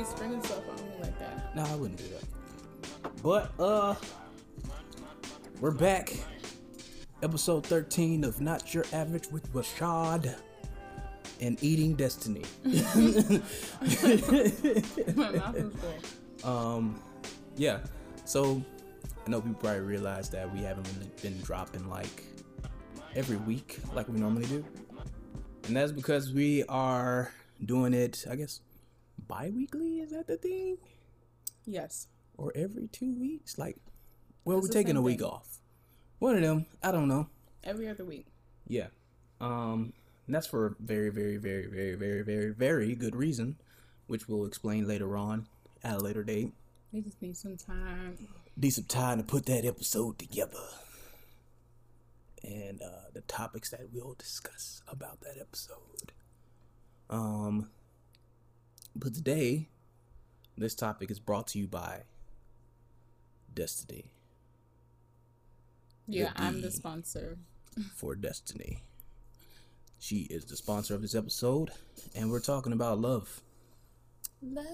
be stuff on me like that. No, I wouldn't do that. But uh, we're back. Episode 13 of Not Your Average with Rashad and Eating Destiny. My mouth is full. Um, yeah. So I know people probably realize that we haven't really been dropping like every week like we normally do, and that's because we are doing it. I guess bi-weekly is that the thing, Yes. or every two weeks? Like, well, It's we're taking a week thing. off. One of them. I don't know. Every other week. Yeah. Um, and that's for a very, very, very, very, very, very, very good reason, which we'll explain later on at a later date. We just need some time. need some time to put that episode together and uh, the topics that we'll discuss about that episode. Um, but today, this topic is brought to you by Destiny Yeah, I'm the sponsor. for Destiny. She is the sponsor of this episode, and we're talking about love. Love.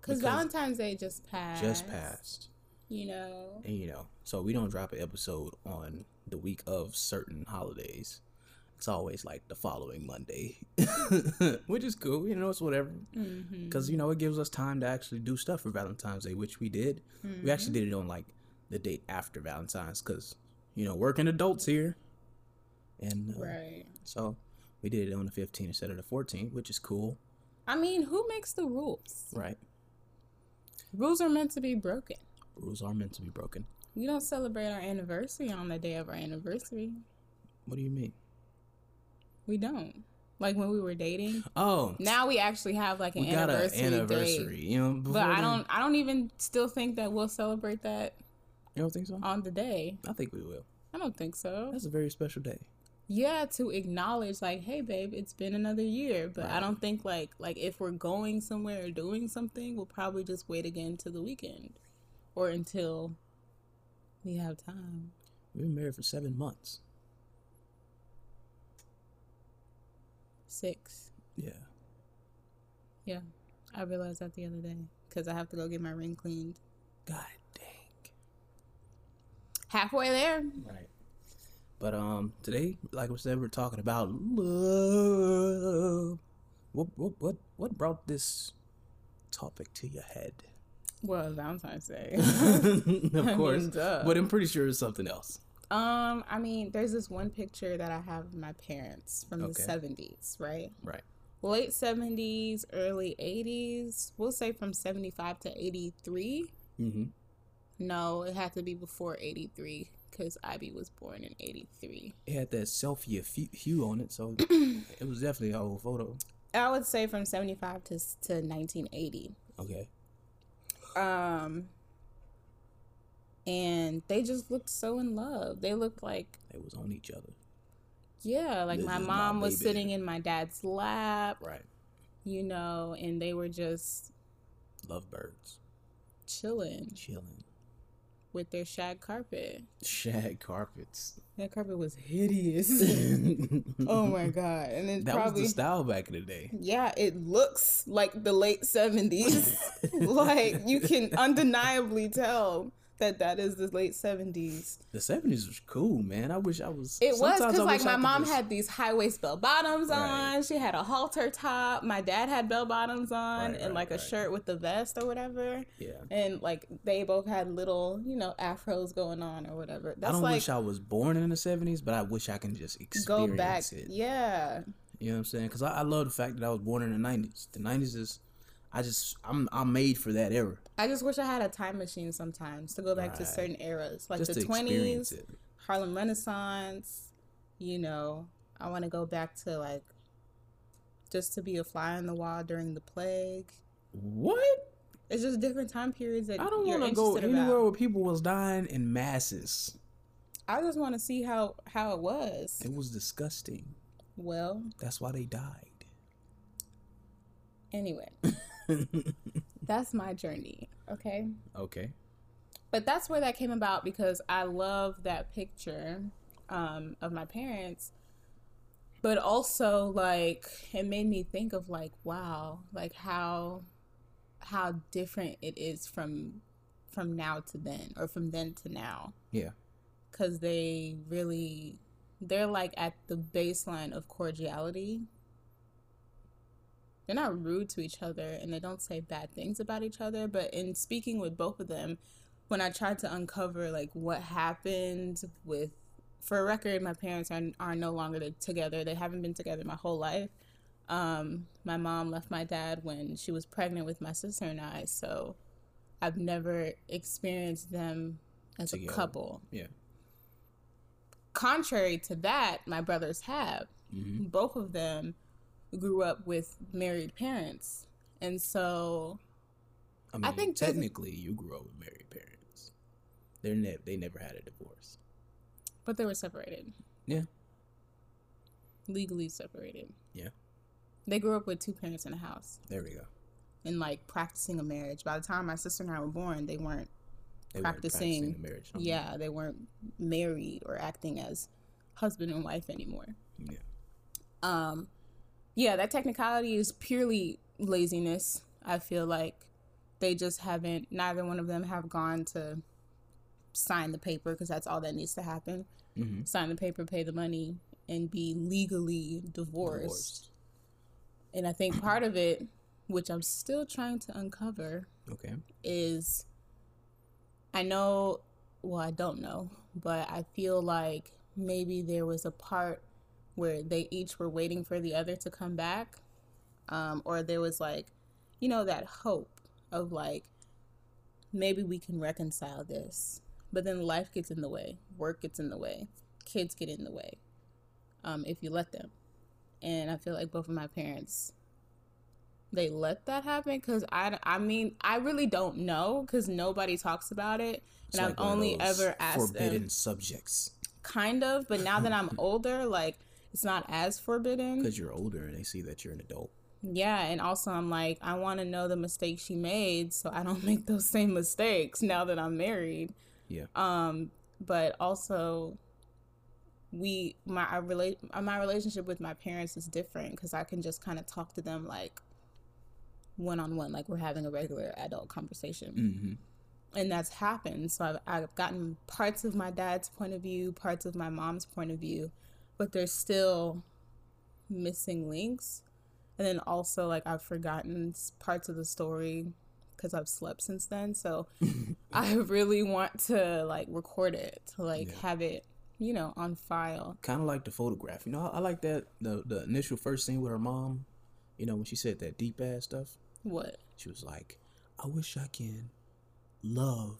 Because- Because Valentine's Day just passed. Just passed. You know. And you know, so we don't drop an episode on the week of certain holidays. It's always like the following Monday, which is cool. You know, it's whatever. Mm-hmm. Because, you know, it gives us time to actually do stuff for Valentine's Day, which we did. We actually did it on like the date after Valentine's because, you know, working adults here. And uh, Right. so we did it on the 15th instead of the 14th, which is cool. I mean, who makes the rules? Right. Rules are meant to be broken. Rules are meant to be broken. We don't celebrate our anniversary on the day of our anniversary. What do you mean? We don't. Like when we were dating. Oh, Now we actually have like an we got an anniversary, anniversary. date. You know, But I then- don't I don't even still think that we'll celebrate that You don't think so? on the day. I think we will. I don't think so. That's a very special day. Yeah, to acknowledge like, hey babe, it's been another year. But I don't think like like if we're going somewhere or doing something, we'll probably just wait again to the weekend. Or until we have time. We've been married for seven months. Six. Yeah. Yeah. I realized that the other day. Because I have to go get my ring cleaned. God dang. Halfway there. Right. But um, today, like I said, we're talking about love. What what what what brought this topic to your head? Well, Valentine's Day. of I course, mean, but I'm pretty sure it's something else. Um, I mean, there's this one picture that I have of my parents from Okay. the seventies, right? Right. Late seventies, early eighties. We'll say from seventy five to eighty three. Mm-hmm. No, it had to be before eighty three because Ivy was born in eighty three. It had that sepia hue on it, so it was definitely an old photo. I would say from seventy five to to nineteen eighty. Okay. Um, and they just looked so in love. They looked like They was on each other. yeah, like This my is my mom was sitting in my dad's lap, Right. you know, and they were just Lovebirds. chilling Chilling. with their shag carpet. Shag carpets. That carpet was hideous. oh my god! And it That probably was the style back in the day. yeah, it looks like the late seventies. like you can undeniably tell that that is the late seventies. The seventies was cool, man. I wish I was. It was because like my mom just- had these high waist bell bottoms Right. on. She had a halter top. My dad had bell bottoms on Right, and right, like a shirt with the vest or whatever. Yeah. And like they both had little, you know, afros going on or whatever. I don't like wish I was born in the seventies, but I wish I can just experience go back. it. Yeah. You know what I'm saying? Because I, I love the fact that I was born in the nineties. The nineties is, I just I'm I'm made for that era. I just wish I had a time machine sometimes to go back to certain eras, like just the twenties. Harlem Renaissance. You know, I want to go back to like just to be a fly on the wall during the plague. What? It's just different time periods that I don't want to go anywhere about. where people was dying in masses. I just want to see how how it was. It was disgusting. Well, That's why they died. anyway, that's my journey. Okay. okay. But that's where that came about because I love that picture um, of my parents but also like it made me think of like wow like how how different it is from from now to then or from then to now Yeah. because they really they're like at the baseline of cordiality they're not rude to each other and they don't say bad things about each other but in speaking with both of them when i tried to uncover like what happened with for a record my parents are, are no longer together they haven't been together my whole life um, my mom left my dad when she was pregnant with my sister and i so i've never experienced them as Together. a couple Yeah. contrary to that, my brothers have. hmm Both of them grew up with married parents. And so, I mean, think technically, you grew up with married parents. They're ne- they never had a divorce. but they were separated. Yeah. Legally separated. Yeah. They grew up with two parents in a house There we go. and like practicing a marriage. By the time my sister and I were born, they weren't, They weren't Practicing, the marriage. yeah, they weren't married or acting as husband and wife anymore. Yeah. um yeah that technicality is purely laziness i feel like they just haven't neither one of them have gone to sign the paper because that's all that needs to happen hmm sign the paper pay the money and be legally divorced, Divorced. and i think part of it which i'm still trying to uncover Okay. is I know, well, I don't know, but I feel like maybe there was a part where they each were waiting for the other to come back. Um, or there was like, you know, that hope of like, maybe we can reconcile this. But then life gets in the way, work gets in the way, kids get in the way, um, if you let them. And I feel like both of my parents they let that happen because I, I mean i really don't know because nobody talks about it It's and like i've only ever asked forbidden them subjects kind of but now that i'm older like it's not as forbidden because you're older and they see that you're an adult. yeah and also i'm like i want to know the mistakes she made so i don't make those same mistakes now that i'm married Yeah. um but also we my I relate my relationship with my parents is different because i can just kind of talk to them like one on one like we're having a regular adult conversation hmm and that's happened. So I've, I've gotten parts of my dad's point of view, parts of my mom's point of view, but there's still missing links. And then also, like, I've forgotten parts of the story because I've slept since then. So I really want to, like, record it, to, like, Yeah. have it, you know, on file. Kind of like the photograph. You know, I, I like that the the initial first scene with her mom. You know, when she said that deep ass stuff, What? she was like, "I wish I can love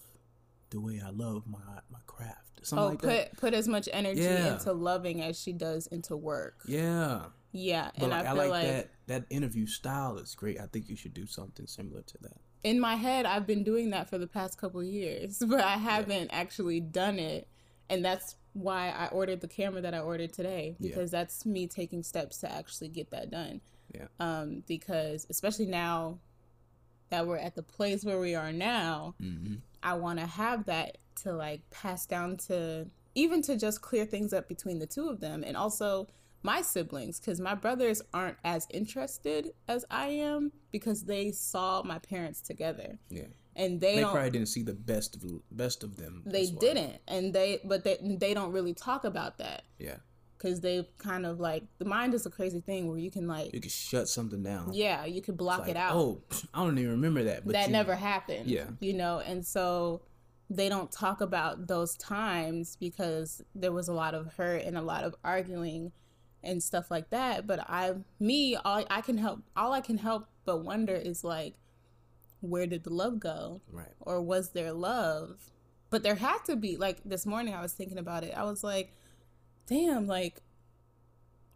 the way I love my my craft." Something Oh, like put that. put as much energy Yeah. into loving as she does into work. Yeah, Yeah, but and like, I I, feel like, like that that interview style is great. I think you should do something similar to that. in my head I've been doing that for the past couple years, but I haven't actually done it. And that's why I ordered the camera that I ordered today Yeah. because that's me taking steps to actually get that done. Yeah. Um because especially now that we're at the place where we are now, hmm I want to have that to like pass down to even to just clear things up between the two of them and also my siblings because my brothers aren't as interested as I am because they saw my parents together. Yeah, and they, they, probably didn't see the best of best of them. they didn't. And they but they they don't really talk about that. Yeah, because they kind of like the mind is a crazy thing where you can like you can shut something down. yeah you could block like, it out Oh, I don't even remember that. But that you- never happened. Yeah. You know, and so they don't talk about those times because there was a lot of hurt and a lot of arguing and stuff like that. But I, me, all I can help, all I can help but wonder is like, where did the love go? Right. Or was there love? But there had to be. Like this morning, I was thinking about it. I was like, damn, like,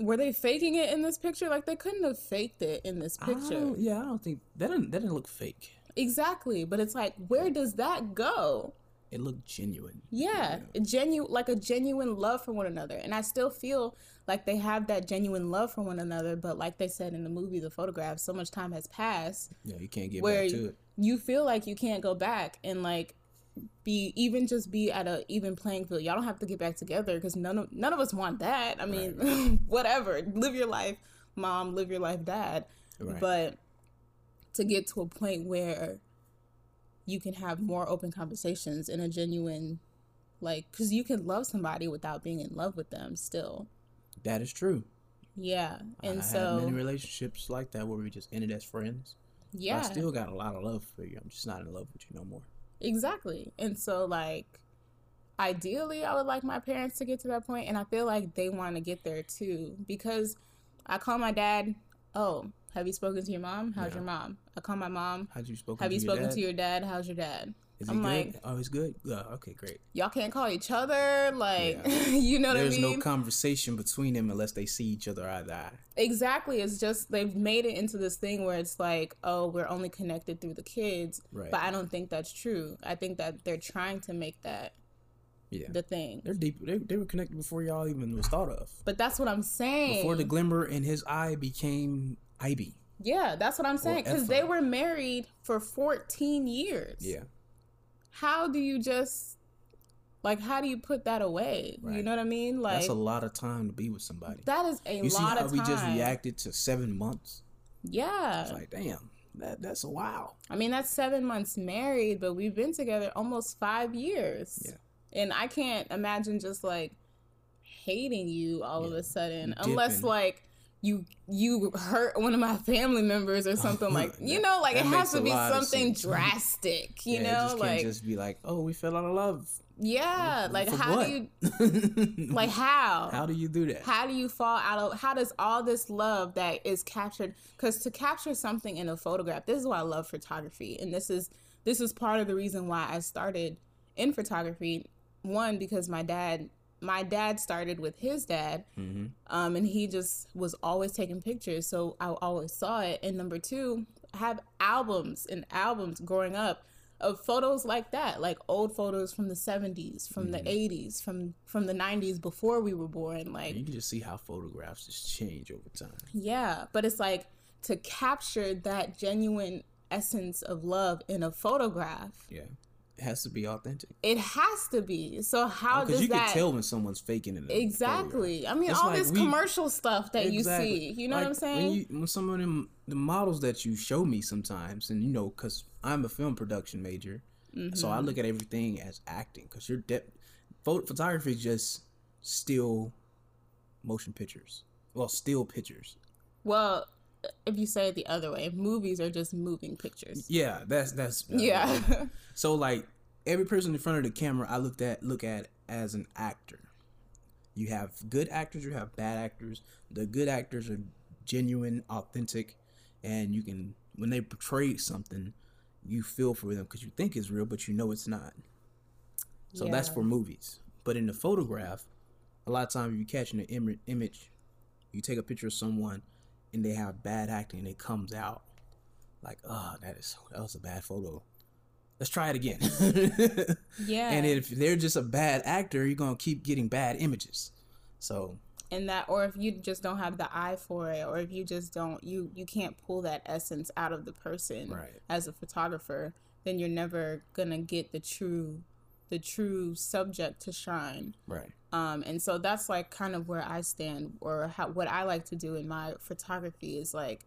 were they faking it in this picture? Like they couldn't have faked it in this picture. don't- yeah, I don't think that didn't that didn't look fake. Exactly, but it's like, where does that go? It looked genuine. Yeah, genuine, like a genuine love for one another, and I still feel like they have that genuine love for one another. But like they said in the movie, The Photograph, so much time has passed Yeah, you can't get where back to it. you feel like you can't go back, and like be even just be at a even playing field. Y'all don't have to get back together because none of none of us want that. I mean, right. whatever. Live your life, mom. Live your life, dad. Right. But to get to a point where you can have more open conversations in a genuine, like, because you can love somebody without being in love with them still. That is true. Yeah, and I so many relationships like that where we just ended as friends. Yeah, I still got a lot of love for you. I'm just not in love with you no more. Exactly. And so like ideally I would like my parents to get to that point and I feel like they want to get there too because I call my dad, "Oh, have you spoken to your mom? How's yeah. your mom?" I call my mom, "Have you spoken Have you spoken dad? to your dad? How's your dad?" Is I'm like, oh, he's good. Yeah, okay, great. Y'all can't call each other, like, yeah. you know There's I mean? There's no conversation between them unless they see each other eye to eye. Exactly. It's just they've made it into this thing where it's like, oh, we're only connected through the kids. Right. But I don't think that's true. I think that they're trying to make that yeah. the thing. They're deep. They, they were connected before y'all even was thought of. But that's what I'm saying. Before the glimmer in his eye became Ivy. Yeah, that's what I'm saying. Because they were married for 14 years. Yeah how do you just like how do you put that away? Right. You know what I mean? Like that's a lot of time to be with somebody. That is a you lot of time. we just reacted to seven months. Yeah, it's like damn, that that's a wow. I mean, that's seven months married, but we've been together almost five years. Yeah, and I can't imagine just like hating you all yeah. of a sudden, unless like you you hurt one of my family members or something like you know like it has to be something drastic you yeah, know like just be like oh we fell out of love. Yeah like For how what? do you like how? How do you do that? How do you fall out of how does all this love that is captured because to capture something in a photograph this is why i love photography and this is this is part of the reason why i started in photography. One because my dad my dad started with his dad, mm-hmm. um, and he just was always taking pictures, so I always saw it. And number two, I have albums and albums growing up of photos like that, like old photos from the '70s, from mm-hmm. the '80s, from from the '90s before we were born. Like you can just see how photographs just change over time. Yeah, but it's like to capture that genuine essence of love in a photograph. Yeah has to be authentic. It has to be. So how oh, does you that? can tell when someone's faking it. Exactly. I mean, it's all like this we, commercial stuff that exactly. you see. You know like what I'm saying? When, you, when some of them the models that you show me sometimes, and you know, because I'm a film production major, mm-hmm. so I look at everything as acting. Because your de- photography is just still motion pictures. Well, still pictures. Well, if you say it the other way, movies are just moving pictures. Yeah, that's that's yeah. so like every person in front of the camera, I looked at look at as an actor. You have good actors, you have bad actors. The good actors are genuine, authentic, and you can when they portray something, you feel for them because you think it's real, but you know it's not. So yeah. that's for movies. But in the photograph, a lot of times you catch an Im- image, you take a picture of someone and they have bad acting and it comes out like, oh, that is that was a bad photo. Let's try it again. yeah. And if they're just a bad actor, you're gonna keep getting bad images. So and that or if you just don't have the eye for it or if you just don't you you can't pull that essence out of the person right. as a photographer then you're never gonna get the true the true subject to shine right um, and so that's like kind of where I stand, or how, what I like to do in my photography is like,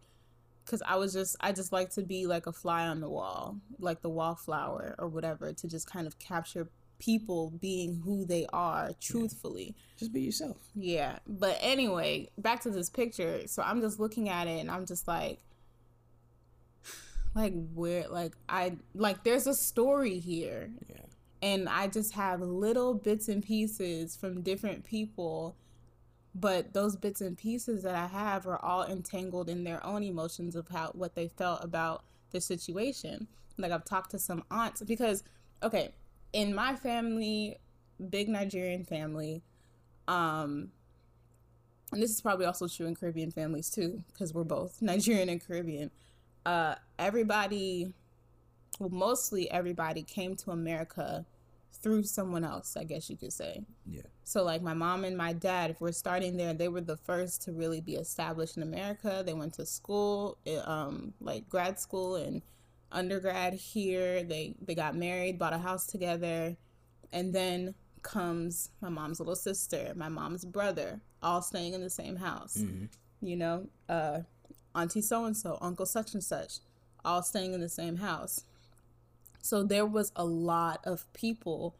because I was just, I just like to be like a fly on the wall, like the wallflower or whatever, to just kind of capture people being who they are truthfully. Yeah. Just be yourself. Yeah. But anyway, back to this picture. So I'm just looking at it and I'm just like, like where like I like there's a story here. Yeah and I just have little bits and pieces from different people. But those bits and pieces that I have are all entangled in their own emotions of how what they felt about the situation. Like I've talked to some aunts because okay, in my family, big Nigerian family, um and this is probably also true in Caribbean families too, because we're both Nigerian and Caribbean. Uh, everybody well, mostly everybody came to America through someone else, I guess you could say. Yeah. So like my mom and my dad, if we're starting there, they were the first to really be established in America. They went to school, eh, um, like grad school, and undergrad here. They they got married, bought a house together, and then comes my mom's little sister, my mom's brother, all staying in the same house. Mm-hmm. You know, uh, auntie so and so, uncle such and such, all staying in the same house. So there was a lot of people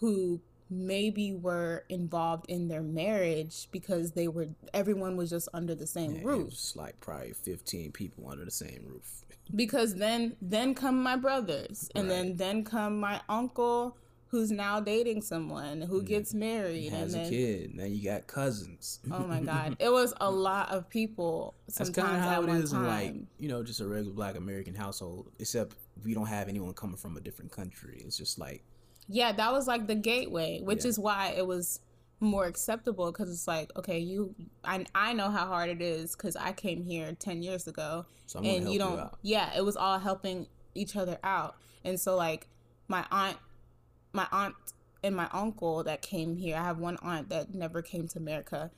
who maybe were involved in their marriage because they were everyone was just under the same Yeah, it roof was like probably 15 people under the same roof. because then then come my brothers and then Right. then come my uncle who's now dating someone who gets married and Has a then kid. Now you got cousins. oh my god it was a lot of people That's kind of how it is in time like you know just a regular black American household, except we don't have anyone coming from a different country. It's just like yeah that was like the gateway which Yeah. is why it was more acceptable because it's like okay you I, I know how hard it is because i came here 10 years ago so I'm and you you, don't out. yeah it was all helping each other out and so like my aunt my aunt and my uncle that came here i have one aunt that never came to america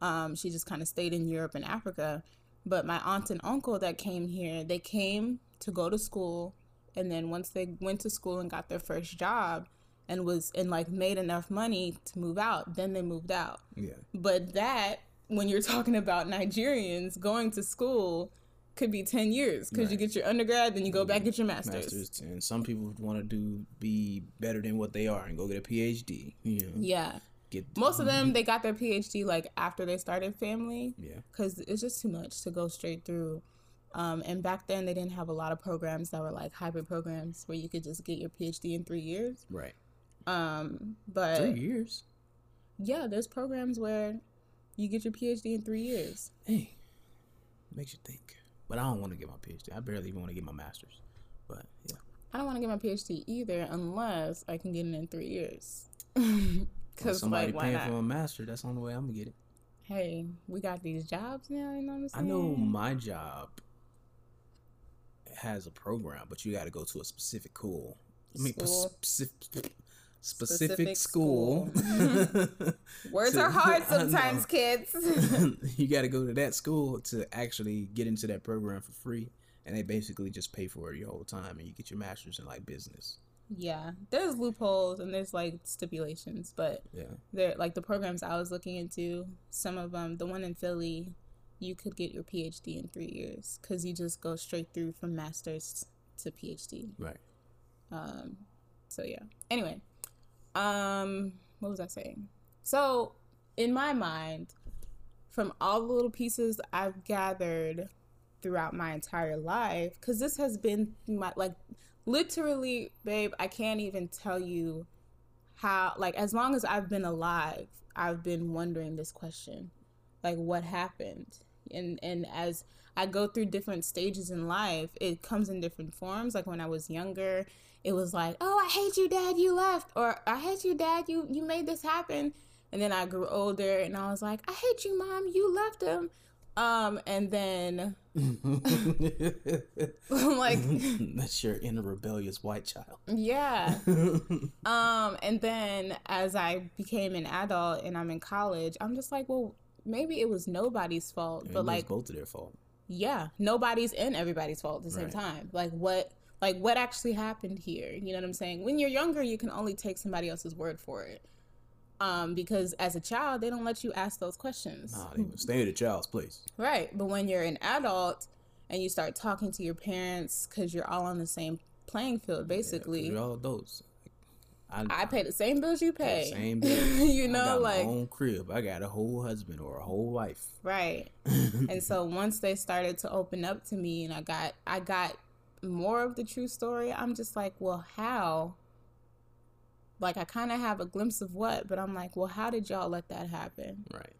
um, she just kind of stayed in europe and africa but my aunt and uncle that came here they came to go to school and then once they went to school and got their first job and was and like made enough money to move out then they moved out Yeah, but that, when you're talking about Nigerians going to school, could be 10 years because you get your undergrad, then you go back get your master's. masters, and some people want to do be better than what they are and go get a PhD. You know, Yeah. get Most of them, they got their PhD like after they started family Yeah, because it's just too much to go straight through. Um, and back then, they didn't have a lot of programs that were like hybrid programs where you could just get your PhD in three years. right. Um, but Three years. yeah, there's programs where you get your PhD in three years. Hey, makes you think. But I don't want to get my PhD. I barely even want to get my master's. But yeah, I don't want to get my PhD either unless I can get it in three years. Well, Because somebody like, why paying not? for a master. That's the only way I'm gonna get it. Hey, we got these jobs now. You know what I'm saying? I know my job has a program, but you got to go to a specific school. I mean, School. specific, specific, Specific school. Words to- are hard sometimes, kids. you got to go to that school to actually get into that program for free, and they basically just pay for it your whole time, and you get your master's in like business. yeah, there's loopholes and there's like stipulations, but Yeah, they're like the programs I was looking into. Some of them, the one in Philly, you could get your PhD in three years because you just go straight through from master's to PhD. right. Um, so yeah. Anyway, um, what was I saying? So in my mind, from all the little pieces I've gathered throughout my entire life, because this has been my like literally, babe. I can't even tell you how. Like as long as I've been alive, I've been wondering this question, like what happened, and and as I go through different stages in life, it comes in different forms. Like when I was younger, it was like, "Oh, I hate you, Dad. You left," or "I hate you, Dad. You you made this happen." And then I grew older, and I was like, "I hate you, Mom. You left him." Um, and then I'm like, That's your inner rebellious white child. yeah. Um, and then as I became an adult and I'm in college, I'm just like, well, maybe it was nobody's fault, but it's like, both of their fault. yeah, nobody's and everybody's fault at the same Right. time. Like what like what actually happened here? You know what I'm saying? When you're younger, you can only take somebody else's word for it. Um, because as a child, they don't let you ask those questions. Nah, they stay at a child's place. Right. But when you're an adult and you start talking to your parents because you're all on the same playing field, basically. We're all adults. I, I pay the same bills you pay. Same bill. you I know, got like my own crib. I got a whole husband or a whole wife. right. and so once they started to open up to me and I got I got more of the true story, I'm just like, well, how? Like I kind of have a glimpse of what, but I'm like, well, how did y'all let that happen? Right.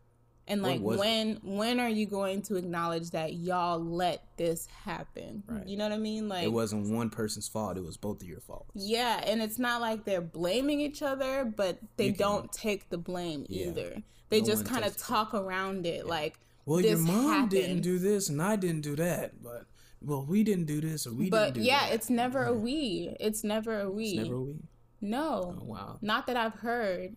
And like it? when when are you going to acknowledge that y'all let this happen? Right. You know what I mean? Like it wasn't one person's fault. It was both of your faults. Yeah, and it's not like they're blaming each other, but they don't take the blame Yeah. either. They No just kind of talk around it like Well, your mom didn't do this and I didn't do that, but well, we didn't do this or we but didn't do. But yeah, that. it's never a we. It's never a we. It's never a we. no. Oh wow. Not that I've heard.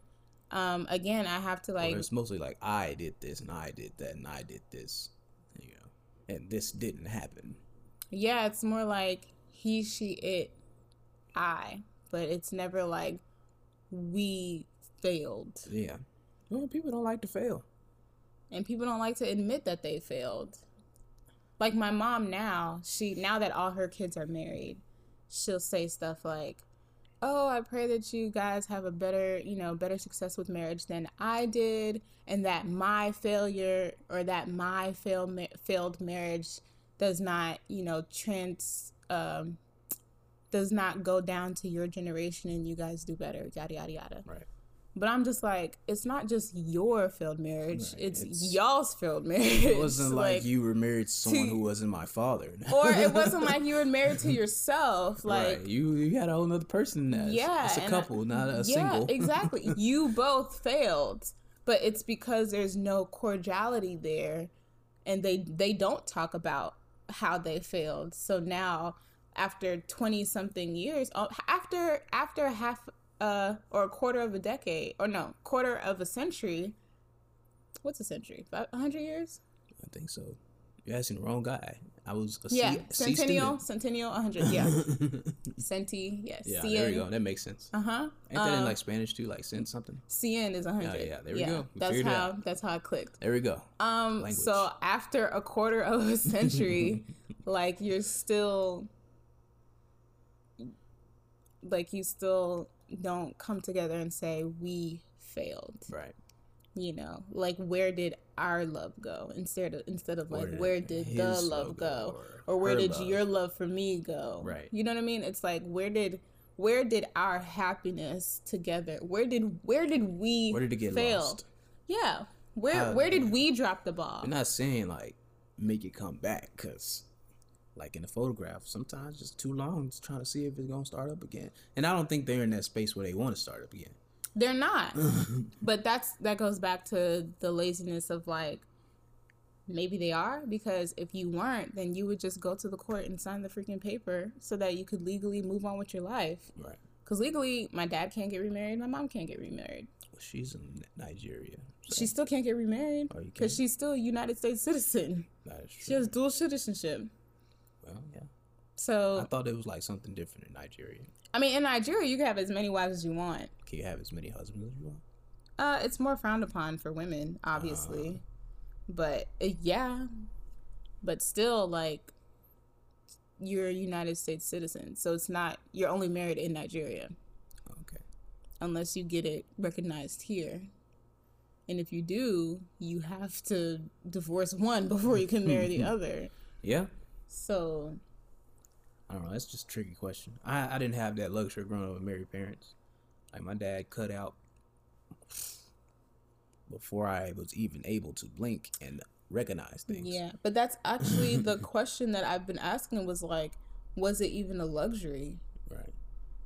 Um again, I have to Well, like it's mostly like I did this and I did that and I did this, you know, and this didn't happen. yeah, it's more like he, she, it, I, but it's never like we failed. Yeah. Well, people don't like to fail. And people don't like to admit that they failed. Like my mom now, she now that all her kids are married, she'll say stuff like, "Oh, I pray that you guys have a better, you know, better success with marriage than I did, and that my failure or that my failed failed marriage does not, you know, trans um, does not go down to your generation, and you guys do better." Yada yada yada. Right. But I'm just like, it's not just your failed marriage; Right, it's, it's- y'all's failed marriage. It wasn't like, you were married to someone to- who wasn't my father. or it wasn't like you were married to yourself. Like, right. you you had a whole other person. It's- Yeah, It's a and I- couple, not a yeah, single. exactly. You both failed, but it's because there's no cordiality there, and they they don't talk about how they failed. So now, after twenty something years, oh, after after half uh or a quarter of a decade, or no, quarter of a century. What's a century? hundred years? I think so. You're asking the wrong guy. I was a Yeah, C, C centennial, student. centennial, hundred. Yeah, centi. Yes, yeah, cien. there we go. That makes sense. Uh huh. Ain't that in like Spanish too? Like send something. cien is 100. yeah, there we go. We that's how that's how it clicked. There we go. Um Language. so after a quarter of a century, like you're still like you still don't come together and say we failed. Right. You know, like where did our love go instead of instead of like Where where did the love go, or, or where did love? your love for me go? Right. You know what I mean? It's like where did where did our happiness together? Where did where did we Where did it get fail? lost? Yeah. Where How- where did we drop the ball? I'm not saying like make it come back because like in the photograph, sometimes just too long just trying to see if it's gonna start up again. And I don't think they're in that space where they want to start up again. They're not. but that's that goes back to the laziness of like maybe they are because if you weren't, then you would just go to the court and sign the freaking paper so that you could legally move on with your life. Right. Because legally, my dad can't get remarried, my mom can't get remarried. Well, she's in Nigeria. So She still can't get remarried Oh, because can't? she's still a United States citizen. that is She has dual citizenship. Well, yeah. So I thought it was like something different in Nigeria. I mean, in Nigeria, you can have as many wives as you want. Can you have as many husbands as you want? Uh, it's more frowned upon for women, obviously, but uh, yeah, but still, like, you're a United States citizen, so it's not you're only married in Nigeria Okay. unless you get it recognized here, and if you do, you have to divorce one before you can marry the other. Yeah. So I don't know. That's just a tricky question. I, I didn't have that luxury growing up with married parents. Like my dad cut out before I was even able to blink and recognize things. yeah, but that's actually the question that I've been asking was like, was it even a luxury? Right.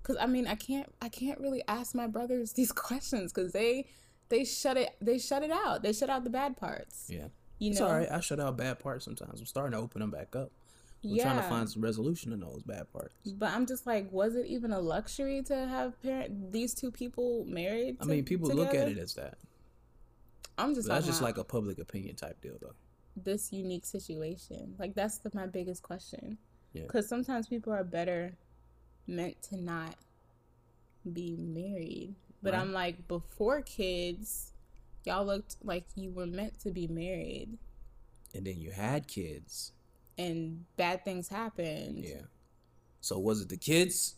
Cause I mean I can't I can't really ask my brothers these questions because they they shut it they shut it out they shut out the bad parts Yeah. you It's know all right. I shut out bad parts sometimes. I'm starting to open them back up. We're yeah trying to find some resolution in those bad parts. but I'm just like was it even a luxury to have parent these two people married I mean, to- people look at it as that. I'm just that's just like a public opinion type deal, though. this unique situation like that's the, my biggest question Yeah. because sometimes people are better meant to not be married but Right. I'm like before kids y'all looked like you were meant to be married And then you had kids. And bad things happened. Yeah. So was it the kids?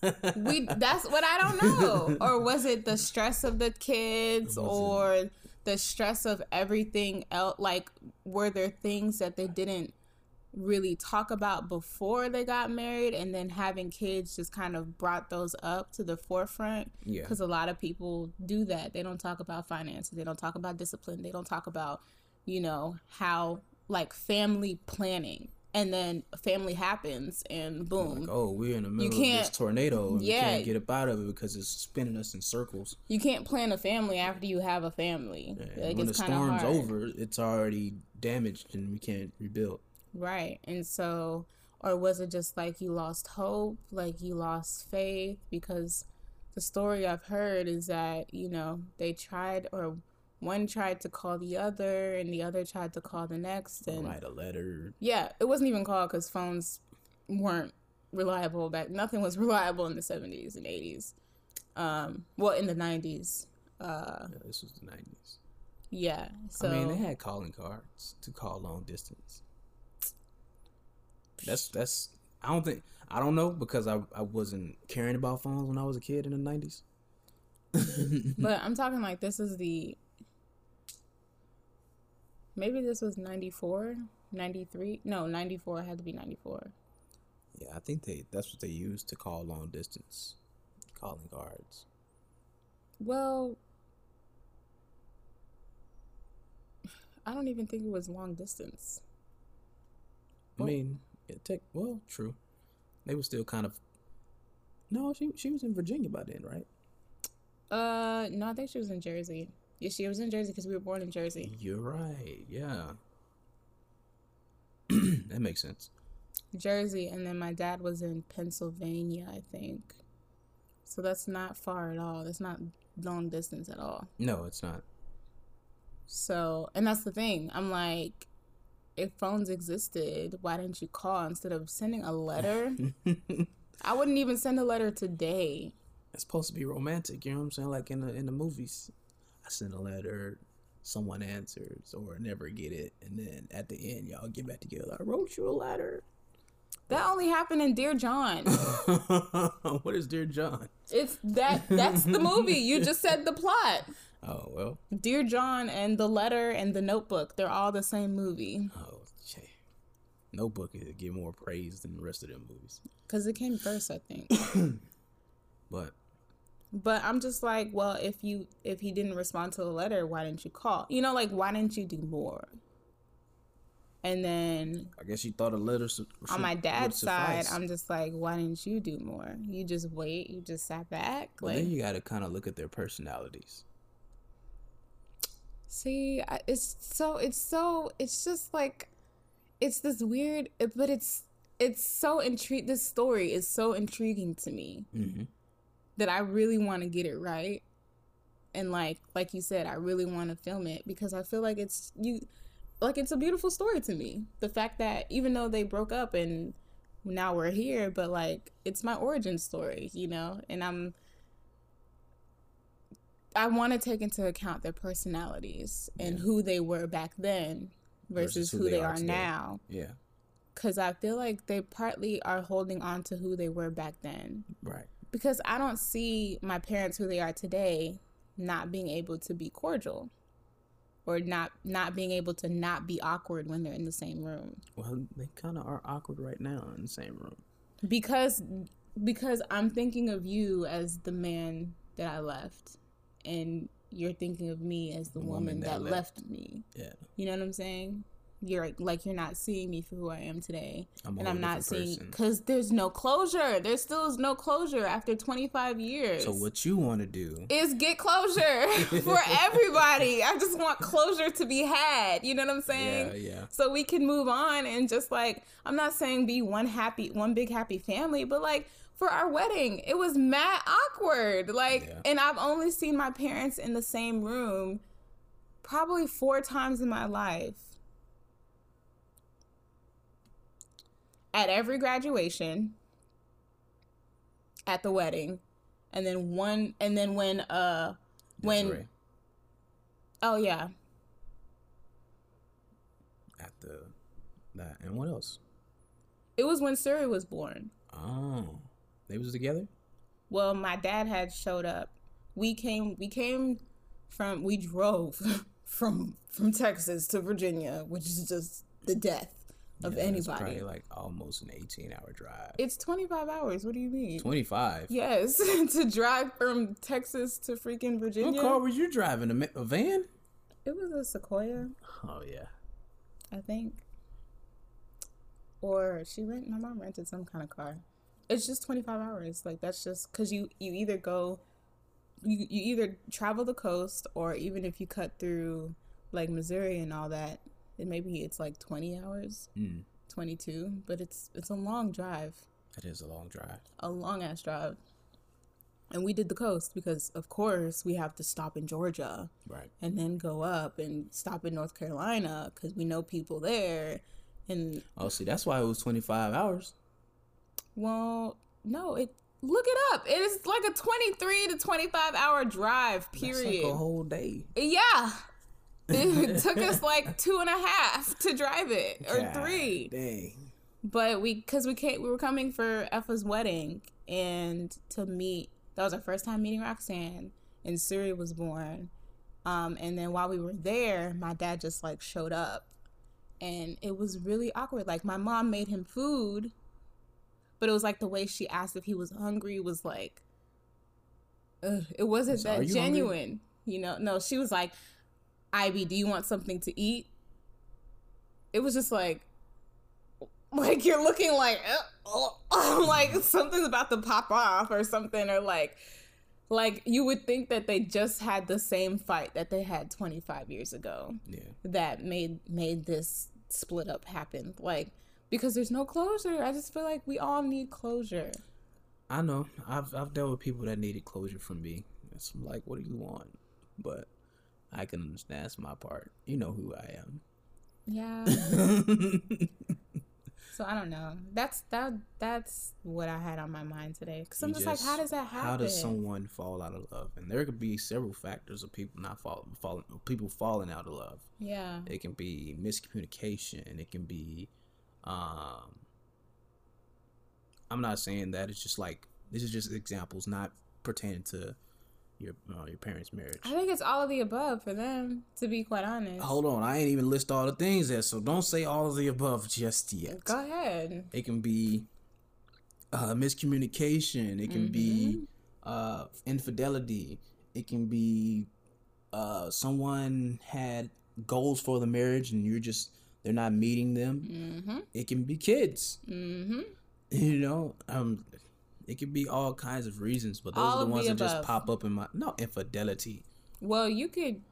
We that's what I don't know. or was it the stress of the kids or the stress of everything else like were there things that they didn't really talk about before they got married and then having kids just kind of brought those up to the forefront yeah. because a lot of people do that they don't talk about finances they don't talk about discipline they don't talk about you know how like family planning and then family happens and boom Like, oh, we're in the middle of this tornado and Yeah. we can't get up out of it because it's spinning us in circles. you can't plan a family after you have a family And like when the storm's hard over, it's already damaged and we can't rebuild. right and so or was it just like you lost hope like you lost faith because the story i've heard is that you know they tried or one tried to call the other and the other tried to call the next and Write a letter. Yeah, it wasn't even called because phones weren't reliable back. Nothing was reliable in the seventies and eighties. Um, well, in the nineties. Uh, Yeah, this was the nineties. yeah. So I mean, they had calling cards to call long distance. That's that's. I don't think I don't know because I I wasn't caring about phones when I was a kid in the nineties. but I'm talking like this is the. Maybe this was 94, 93. No, 94 had to be 94. Yeah, I think they that's what they used to call long distance calling cards. Well, I don't even think it was long distance. I Well- mean, it take well, true. They were still kind of. No, she she was in Virginia by then, right? Uh, no, I think she was in Jersey. Yeah, she was in Jersey because we were born in Jersey. You're right. Yeah. that makes sense. Jersey, and then my dad was in Pennsylvania, I think. So that's not far at all. That's not long distance at all. No, it's not. So, and that's the thing. I'm like, if phones existed, why didn't you call instead of sending a letter? I wouldn't even send a letter today. It's supposed to be romantic, you know what I'm saying? Like in the in the movies, I send a letter, someone answers or never get it, and then at the end y'all get back together. I wrote you a letter. That only happened in Dear John. what is Dear John? It's that that's the movie. You just said the plot. Oh well. Dear John and the letter and the notebook, they're all the same movie. Oh, jay. Notebook is get more praise than the rest of them movies. Cuz it came first, I think. But But I'm just like, well, if you if he didn't respond to the letter, why didn't you call? You know, like why didn't you do more? And then I guess you thought a letter su- on my dad's side. I'm just like, why didn't you do more? You just wait, you just sat back. But Like, then you got to kind of look at their personalities. see, I- it's so, it's so, it's just like, it's this weird, but it's, it's so intrigued. This story is so intriguing to me Mm-hmm. That I really want to get it right. And like, like you said, I really want to film it because I feel like it's you, like it's a beautiful story to me. The fact that even though they broke up and now we're here, but like it's my origin story, you know, and I'm. I want to take into account their personalities and Yeah. who they were back then versus, who, they, are, today. now. Yeah. Because I feel like they partly are holding on to who they were back then Right. Because I don't see my parents who they are today not being able to be cordial or not not being able to not be awkward when they're in the same room Well, they kind of are awkward right now in the same room. because because I'm thinking of you as the man that I left and you're thinking of me as the, woman, that, left. me Yeah. you know what I'm saying you're like you're not seeing me for who I am today I'm and I'm not seeing because there's no closure there still is no closure after 25 years So what you want to do? is get closure for everybody. I just want closure to be had. You know what I'm saying? Yeah, yeah. So we can move on and just like I'm not saying be one happy, one big happy family, but like for our wedding, it was mad awkward. Like, Yeah. and I've only seen my parents in the same room probably four times in my life. At every graduation, at the wedding, and then one, and then when, uh, when, Desiree, oh yeah, at the that and what else? it was when Suri was born. Oh, they was together. Well, my dad had showed up. We came we came from we drove from from Texas to Virginia, which is just the death of Yeah, anybody. probably like almost an eighteen-hour drive. It's 25 hours. What do you mean? Twenty-five. Yes, to drive from Texas to freaking Virginia. What car were you driving? A, ma- a van? It was a Sequoia, Oh yeah. I think. Or she rent my mom rented some kind of car. It's just 25 hours. Like that's just cuz you you either go you you either travel the coast or even if you cut through like Missouri and all that, it maybe it's like 20 hours, Mm, 22, but it's it's a long drive. It is a long drive. a long ass drive. And we did the coast because, of course, we have to stop in Georgia Right. and then go up and stop in North Carolina because we know people there. And Oh, see, that's why it was twenty-five hours. Well, no, it look it up. It is like a 23 to 25 hour drive, period. Like a whole day. Yeah. It took us like two and a half to drive it, or God three. Dang. But we, cause we came, we were coming for Effa's wedding and to meet. That was our first time meeting Roxanne, and Siri was born. Um, and then while we were there, my dad just like showed up, and it was really awkward. Like my mom made him food, but it was like the way she asked if he was hungry was like, ugh, it wasn't So, that you hungry? genuine. You know, no, she was like, Ivy, do you want something to eat? It was just like, like you're looking like, uh, like something's about to pop off or something, or like, like you would think that they just had the same fight that they had 25 years ago Yeah. that made made this split up happen. Like because there's no closure. I just feel like we all need closure. I know. I've I've dealt with people that needed closure from me. It's like, what do you want? But I can understand. That's my part. You know who I am. Yeah. so I don't know. That's that. That's what I had on my mind today. Because I'm You just, like, how does that happen? How does someone fall out of love? And there could be several factors of people not falling, falling, people falling out of love. Yeah. It can be miscommunication. It can be, um, I'm not saying that. It's just like this is just examples, not pertaining to your uh, your parents' marriage. I think it's all of the above for them. To be quite honest. Hold on, I ain't even list all the things there, so don't say all of the above just yet. Go ahead. It can be uh, miscommunication. It can be uh, infidelity. It can be uh, someone had goals for the marriage and you're just they're not meeting them. Mm-hmm. It can be kids. Mm-hmm. You know, um, it could be all kinds of reasons, but those All are the ones the that just pop up in my no infidelity. Well, you could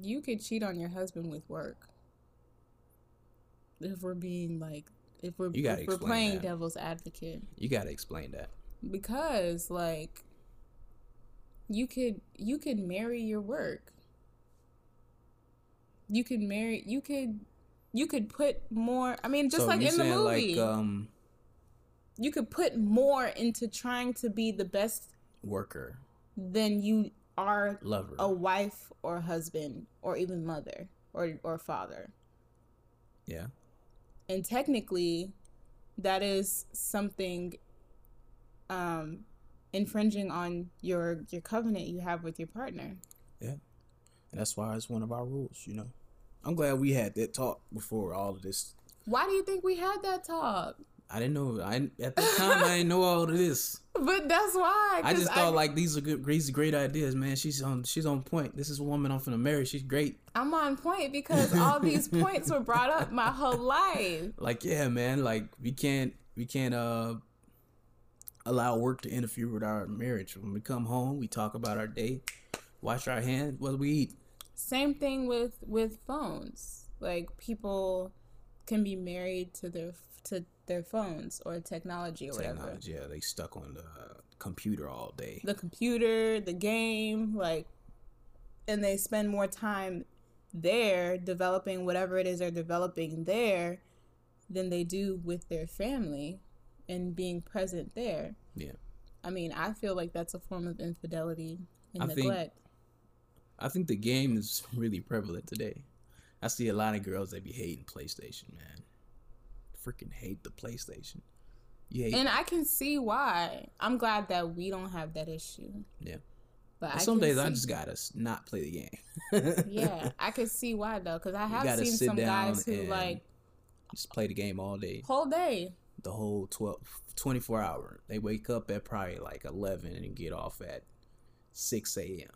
you could cheat on your husband with work. If we're being like if we're if we're playing that. devil's advocate. You got to explain that. Because like you could you could marry your work. You could marry you could you could put more I mean just so like in the movie. like um, you could put more into trying to be the best worker, than you are lover. a wife or husband or even mother or or father. yeah. And technically that is something um infringing on your your covenant you have with your partner. And that's why it's one of our rules, you know. I'm glad we had that talk before all of this. Why do you think we had that talk? I didn't know. I at the time I didn't know all of this. But that's why. I just thought like these are good, these are great ideas, man. She's on, she's on point. This is a woman I'm finna marry. She's great. I'm on point because all these points were brought up my whole life. Like yeah, man. Like we can't, we can't uh allow work to interfere with our marriage. When we come home, we talk about our day, wash our hands, what we eat. Same thing with with phones. Like people can be married to their to their phones or technology or whatever. Yeah, they stuck on the uh, computer all day. The computer, the game, like and they spend more time there developing whatever it is they're developing there than they do with their family and being present there. Yeah. I mean, I feel like that's a form of infidelity and I think- neglect. I think the game is really prevalent today. I see a lot of girls that be hating PlayStation, man. Freaking hate the PlayStation. You hate And I can see why. I'm glad that we don't have that issue. Yeah. But some days I just gotta not play the game. yeah, I can see why though, because I have seen sit some down guys who and- like just play the game all day, whole day. the whole 12, 24 hour. They wake up at probably like eleven and get off at six a.m.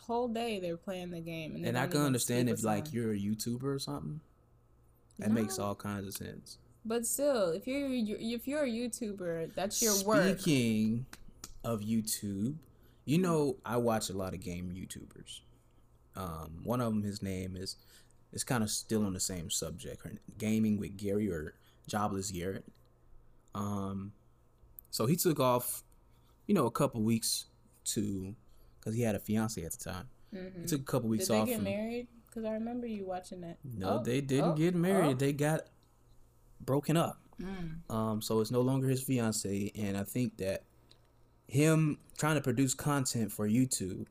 Whole day they're playing the game, and, And I can understand if like you're a YouTuber or something. That makes all kinds of sense. But still, if you're you- if you're a YouTuber, that's your work. Speaking of YouTube, you know I watch a lot of game YouTubers. Um, one of them, his name is, is kind of still on the same subject, gaming with Gary or Jobless Garrett. Um, so he took off, you know, a couple weeks to, because he had a fiance at the time. He took a couple weeks Mm-hmm. Did they off. get from- married? Because I remember you watching that. no, Oh, they didn't oh, get married. oh. They got broken up. Um, so it's no longer his fiance, and I think that him trying to produce content for YouTube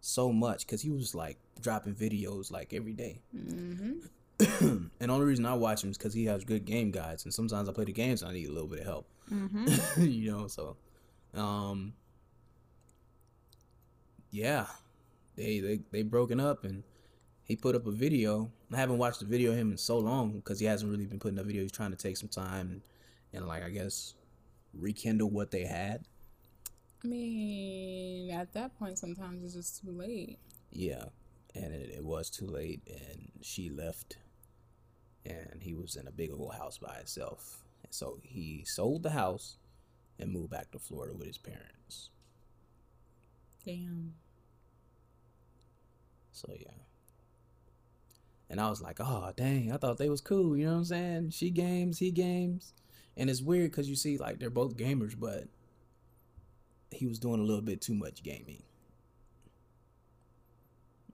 so much because he was like dropping videos like every day. and the only reason I watch him is because he has good game guides, and sometimes I play the games and I need a little bit of help. you know, so um, yeah, they they they broken up, and he put up a video. I haven't watched the video of him in so long because he hasn't really been putting up videos. He's trying to take some time and, and like I guess rekindle what they had. I mean, at that point, sometimes it's just too late. Yeah, and it, it was too late, and she left, and he was in a big old house by himself. And so he sold the house and moved back to Florida with his parents. Damn. So yeah. And I was like, oh dang, I thought they was cool. You know what I'm saying? She games, he games, and it's weird because you see like they're both gamers, but he was doing a little bit too much gaming.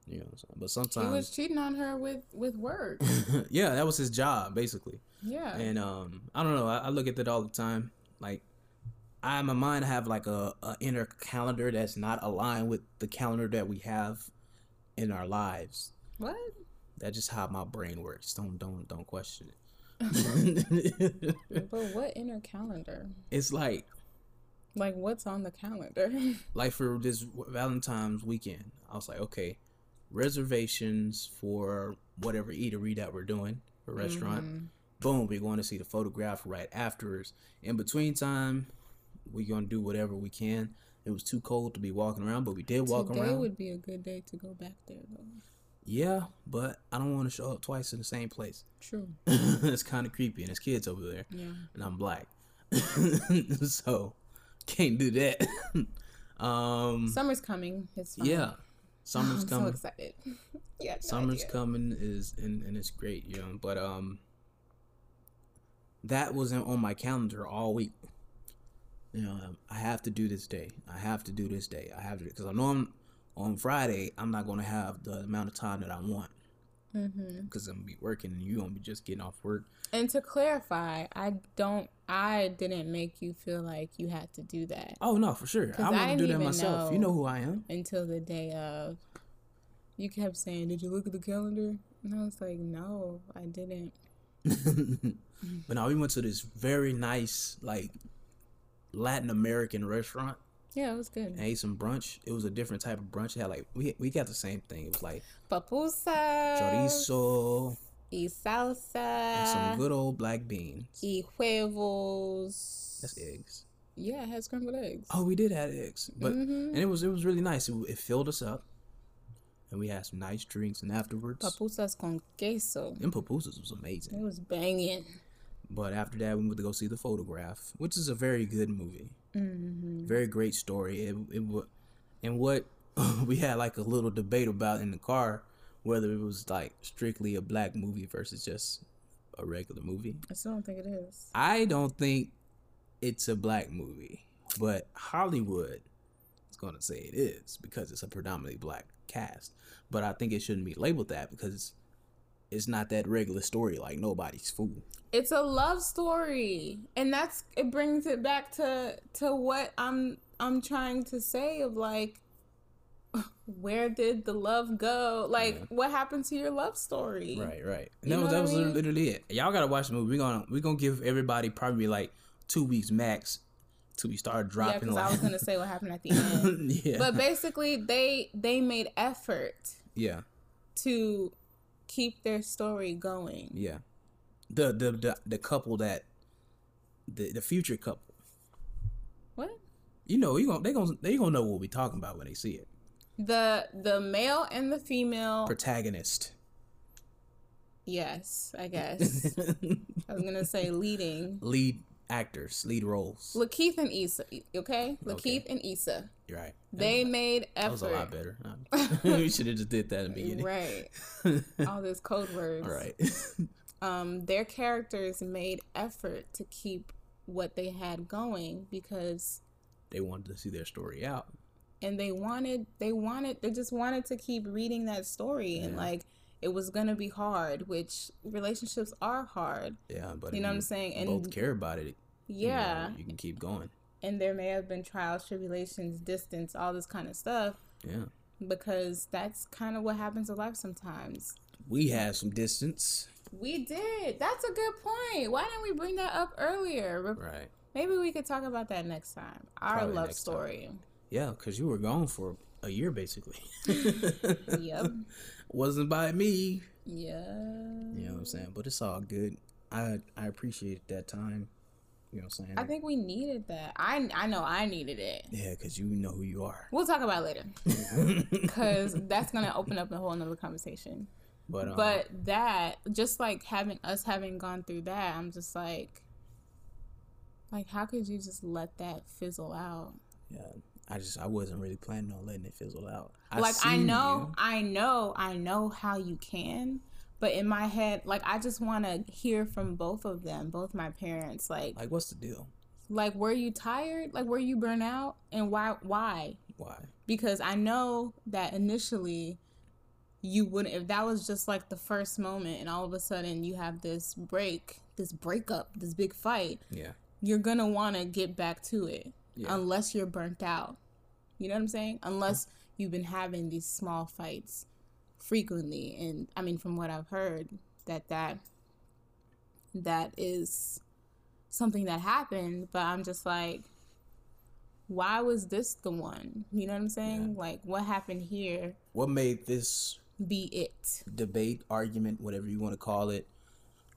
You know, what I'm saying? but sometimes He was cheating on her with with work. yeah, that was his job basically. Yeah. And um, I don't know. I, I look at that all the time. Like, I in my mind have like a, a inner calendar that's not aligned with the calendar that we have in our lives. what? That's just how my brain works. Don't don't don't question it. But what inner calendar? it's like Like, what's on the calendar? like for this Valentine's weekend, I was like, okay, reservations for whatever eatery that we're doing, a restaurant. Mm-hmm. Boom, we're going to see the photograph right afterwards. In between time, we're gonna do whatever we can. It was too cold to be walking around, but we did walk Today around. Today would be a good day to go back there, though. Yeah, but I don't want to show up twice in the same place. True. it's kind of creepy, and there's kids over there. Yeah. and I'm black. so can't do that. um Summer's coming. It's fine. yeah. Summer's I'm coming. so excited. yeah. no Summer's idea. coming is and, and it's great, you know. But um that wasn't on my calendar all week. You know, I have to do this day. I have to do this day. I have to because I know I'm on Friday. I'm not going to have the amount of time that I want Mm-hmm. because I'm gonna be working and you gonna be just getting off work. And to clarify, I don't. I didn't make you feel like you had to do that Oh no, for sure. I to do that myself. You know. know who I am. until the day of. You kept saying, "Did you look at the calendar?" And I was like, "No, I didn't." but now we went to this very nice like Latin American restaurant Yeah, it was good. and ate some brunch. It was a different type of brunch. It had like we we got the same thing. It was like Papusa. chorizo Y and salsa. some good old black beans. Y huevos. That's eggs. Yeah, it had scrambled eggs. Oh, we did have eggs, but Mhm. and it was it was really nice. It, it filled us up, and we had some nice drinks. And afterwards, Papusas con queso. them papusas was amazing. It was banging. But after that, we went to go see the photograph, which is a very good movie. Mm-hmm. Very great story. It, it and what we had like a little debate about in the car whether it was like strictly a black movie versus just a regular movie. I still don't think it is. I don't think it's a black movie, but Hollywood is going to say it is because it's a predominantly black cast. But I think it shouldn't be labeled that because it's not that regular story like nobody's fool. It's a love story, and that's it brings it back to to what I'm I'm trying to say of like where did the love go? Like Yeah. what happened to your love story? Right, right. You that was that I was mean? literally it. Y'all gotta watch the movie. We're gonna we're gonna give everybody probably like two weeks max till we start dropping Yeah, because I was gonna say what happened at the end. yeah, But basically they they made effort yeah, to keep their story going. yeah. The the the, the couple that the the future couple. What? You know, you gonna they gonna they gonna know what we're talking about when they see it. The the male and the female Protagonist. Yes, I guess. I was gonna say leading. lead actors, lead roles. Lakeith and Issa, okay? Lakeith Okay. and Issa. You're right. They made effort. that was a lot better. we should have just did that in the beginning. Right. All those code words. All right. Um, their characters made effort to keep what they had going because they wanted to see their story out. and they wanted they wanted they just wanted to keep reading that story and like it was gonna be hard, which relationships are hard. Yeah, but You know what I'm saying? And you both care about it. you know, yeah, you can keep going. and there may have been trials, tribulations, distance, all this kind of stuff, Yeah, because that's kind of what happens in life sometimes. we had some distance. We did. That's a good point. Why didn't we bring that up earlier? Right. Maybe we could talk about that next time. Our Probably love next time. story. Yeah, because you were gone for a year basically. Yep. Wasn't by me. Yeah. You know what I'm saying? But it's all good. I I appreciate that time. You know what I'm saying? I think we needed that. I I know I needed it. yeah, because you know who you are. We'll talk about it later because that's gonna open up a whole nother conversation. But um, But that, just like having us having gone through that, I'm just like, like how could you just let that fizzle out? yeah, I just I wasn't really planning on letting it fizzle out. like I know, you. I know, I know how you can, but in my head, like I just want to hear from both of them, both my parents, like, Like, what's the deal? like were you tired? Like were you burnt out, and why? Why? Why? because I know that initially you wouldn't if that was just like the first moment and all of a sudden you have this break, this breakup, this big fight, Yeah. you're gonna want to get back to it Yeah. unless you're burnt out. You know what I'm saying? Unless you've been having these small fights frequently and I mean from what I've heard that that that is something that happened, but I'm just like why was this the one? You know what I'm saying? Like what happened here What made this be it? debate, argument, whatever you want to call it,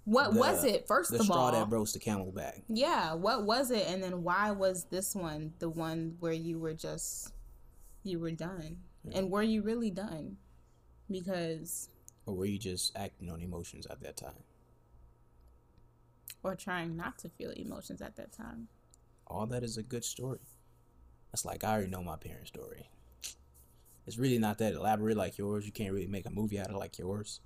What the- was it first the of straw all? that broke the camel back? Yeah, what was it? And then why was this one the one where you were just you were done? And were you really done? Because Or were you just acting on emotions at that time? or trying not to feel emotions at that time. All that is a good story. That's like I already know my parents' story. It's really not that elaborate like yours. You can't really make a movie out of like yours.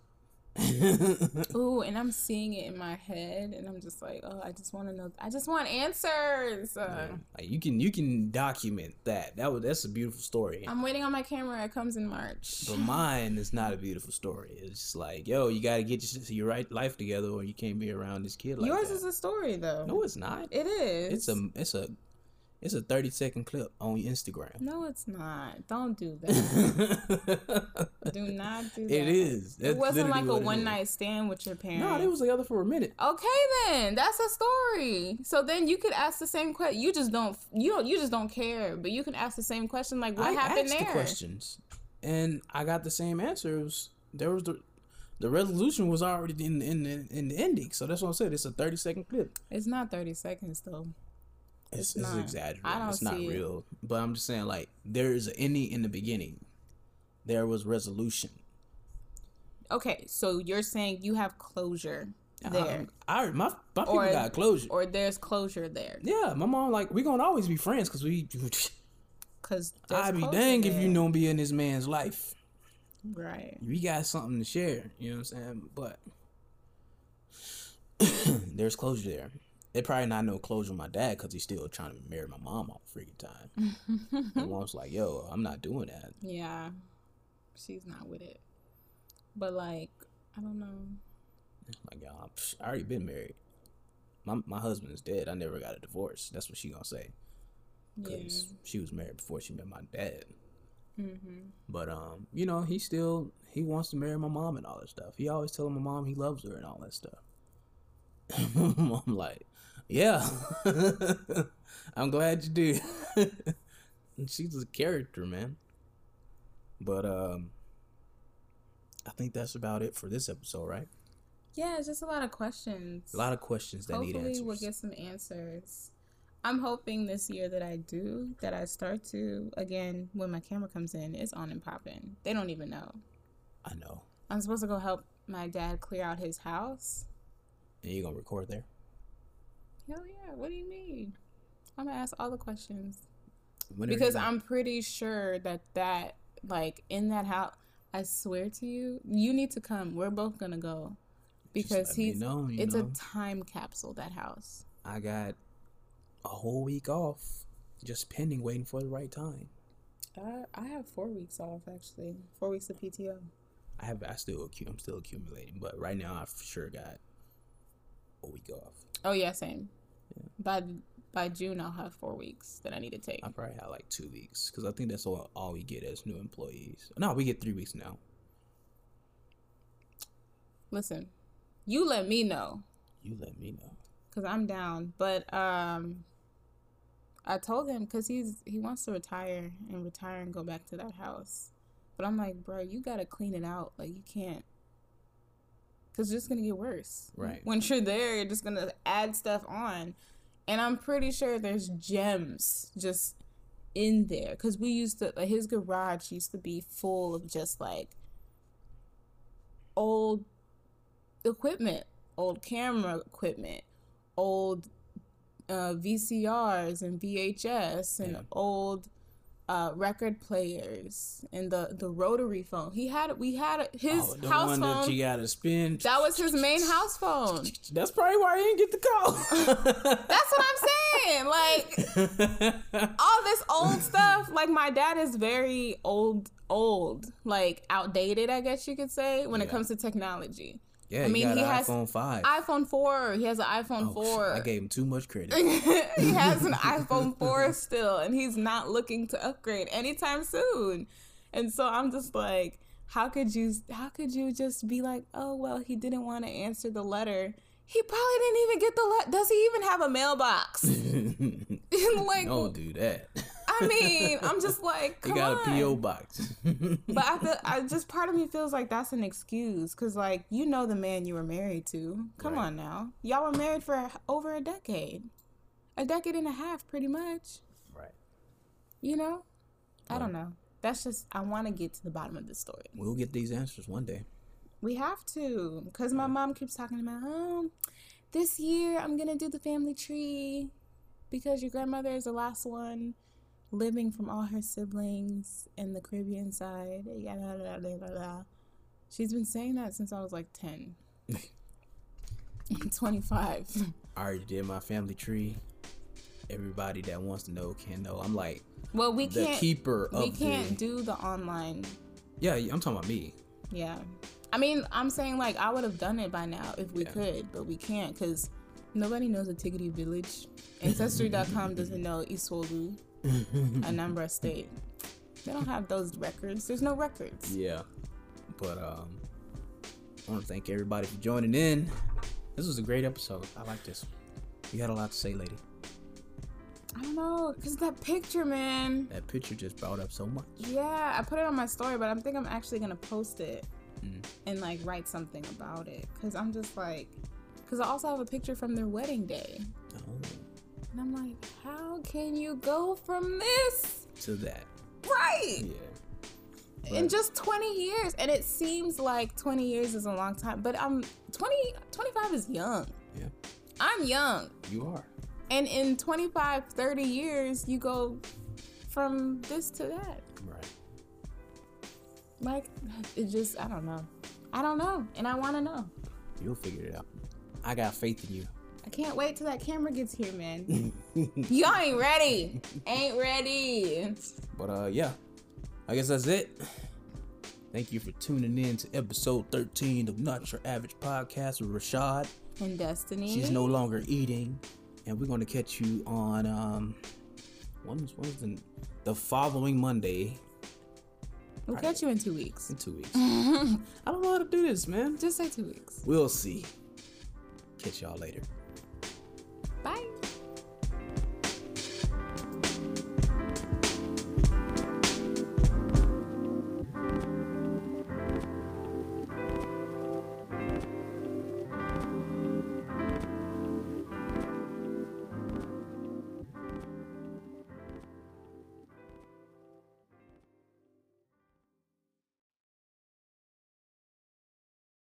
Ooh, and I'm seeing it in my head and I'm just like, "Oh, I just want to know. I just want answers." Uh, Like you can you can document that. That was that's a beautiful story. I'm waiting on my camera. It comes in March. But mine is not a beautiful story. It's just like, yo, you got to get your, your right life together, or you can't be around this kid like Yours that. is a story though. no, it's not. it is. It's a it's a it's a thirty second clip on Instagram. No, it's not. Don't do that. do not do that. it is. It wasn't like a one night stand with your parents. No, they was together for a minute. Okay, then that's a story. So then you could ask the same question. You just don't. You don't. You just don't care. But you can ask the same question. Like, what I happened asked there? the questions, and I got the same answers. There was the the resolution was already in in the, in the ending. So that's what I said. It's a thirty second clip. It's not thirty seconds though. It's, It's it's, not. exaggerated. I don't it's not see it. real. But I'm just saying, like, there is an ending in the beginning. There was resolution. Okay, so you're saying you have closure there, Um, I, my my people Or- got closure. or there's closure there, yeah, my mom like we gonna always be friends because we. because I'd be dang if you don't be in this man's life. Right. We got something to share. You know what I'm saying? But there's closure there. They probably not no closure with my dad because he's still trying to marry my mom all the freaking time. my mom's like, "Yo, I'm not doing that." Yeah, she's not with it. But like, I don't know. Like, I'm- I already been married. My my husband is dead. I never got a divorce. That's what she gonna say. Yeah. Cause she was married before she met my dad. Mm-hmm. But um, you know, he still he wants to marry my mom and all that stuff. He always telling my mom he loves her and all that stuff. I'm like, yeah, I'm glad you do. she's a character, man. But um, I think that's about it for this episode, right? Yeah, it's just a lot of questions. A lot of questions that need Hopefully, answers. we'll get some answers. I'm hoping this year that I do, that I start to, again, when my camera comes in, it's on and popping. They don't even know. I know. I'm supposed to go help my dad clear out his house. And you gonna record there? Hell yeah, what do you mean? I'm gonna ask all the questions. When Because I'm pretty sure that that, like, in that house, I swear to you, you need to come. We're both gonna go. Because he's, know, it's know. a time capsule, that house. I got a whole week off, just pending, waiting for the right time. Uh, I have four weeks off actually. Four weeks of PTO. I have I still I'm still accumulating, but right now I for sure got a week off. Oh yeah, same. By by June, I'll have four weeks that I need to take. I probably have like two weeks because I think that's all all we get as new employees. No, we get three weeks now. Listen, you let me know You let me know. because I'm down. But um, I told him because he's he wants to retire and retire and go back to that house. But I'm like, bro, you gotta clean it out. Like you can't, because it's just gonna get worse. Right. Once you're there, you're just gonna add stuff on, and I'm pretty sure there's gems just in there because we used to like, his garage used to be full of just like old equipment, old camera equipment, old uh, VCRs and VHS and Yeah. old uh, record players and the the rotary phone. He had we had his Oh, house one phone. that you gotta spin. that was his main house phone. That's probably why he didn't get the call. That's what I'm saying. Like all this old stuff. Like my dad is very old, old, like outdated. I guess you could say when it comes to technology. Yeah, I he mean, he an has iPhone five. iPhone four. He has an iPhone Oh, four. I gave him too much credit. he has an iPhone 4 still, and he's not looking to upgrade anytime soon. And so I'm just like, how could you? How could you just be like, oh well, he didn't want to answer the letter. He probably didn't even get the letter. Does he even have a mailbox? like, Don't do that. I mean, I'm just like, come got on. a PO box. But I feel, I just part of me feels like that's an excuse because, like, you know, the man you were married to. Come Right. on now, y'all were married for over a decade, a decade and a half, pretty much. right. You know, I don't know. That's just I want to get to the bottom of the story. We'll get these answers one day. We have to because my mom keeps talking about, oh, this year I'm gonna do the family tree because your grandmother is the last one living from all her siblings in the Caribbean side. Yada, yada, yada, yada. She's been saying that since I was like 10. I'm 25. I already did my family tree. Everybody that wants to know can know. I'm like Well, we the can't. keeper of We can't the. do the online. Yeah, I'm talking about me. Yeah. I mean, I'm saying like I would have done it by now if we Yeah. could, but we can't because nobody knows the Tiggity Village. Ancestry.com doesn't know Iswolu, Anambra State. They don't have those records. There's no records. Yeah, but um, I want to thank everybody for joining in. This was a great episode. I like this. You had a lot to say, lady. I don't know, cause that picture, man. That picture just brought up so much. Yeah, I put it on my story, but I think I'm actually gonna post it Mm. and like write something about it, cause I'm just like, cause I also have a picture from their wedding day, Oh, and I'm like, how can you go from this to that. right? Yeah. in just 20 years and it seems like 20 years is a long time but i'm 20 25 is young Yeah. i'm young You are. and in 25 30 years you go from this to that Right. like it just i don't know i don't know and i want to know You'll figure it out. I got faith in you. I can't wait till that camera gets here man y'all ain't ready ain't ready But uh, yeah, I guess that's it. Thank you for tuning in to episode 13 of Not Your Average Podcast with Rashad. and destiny She's no longer eating, and we're gonna catch you on um, when's when's the the following Monday we'll catch you in two weeks in two weeks. I don't know how to do this, man. just say two weeks We'll see. Catch y'all later. Bye.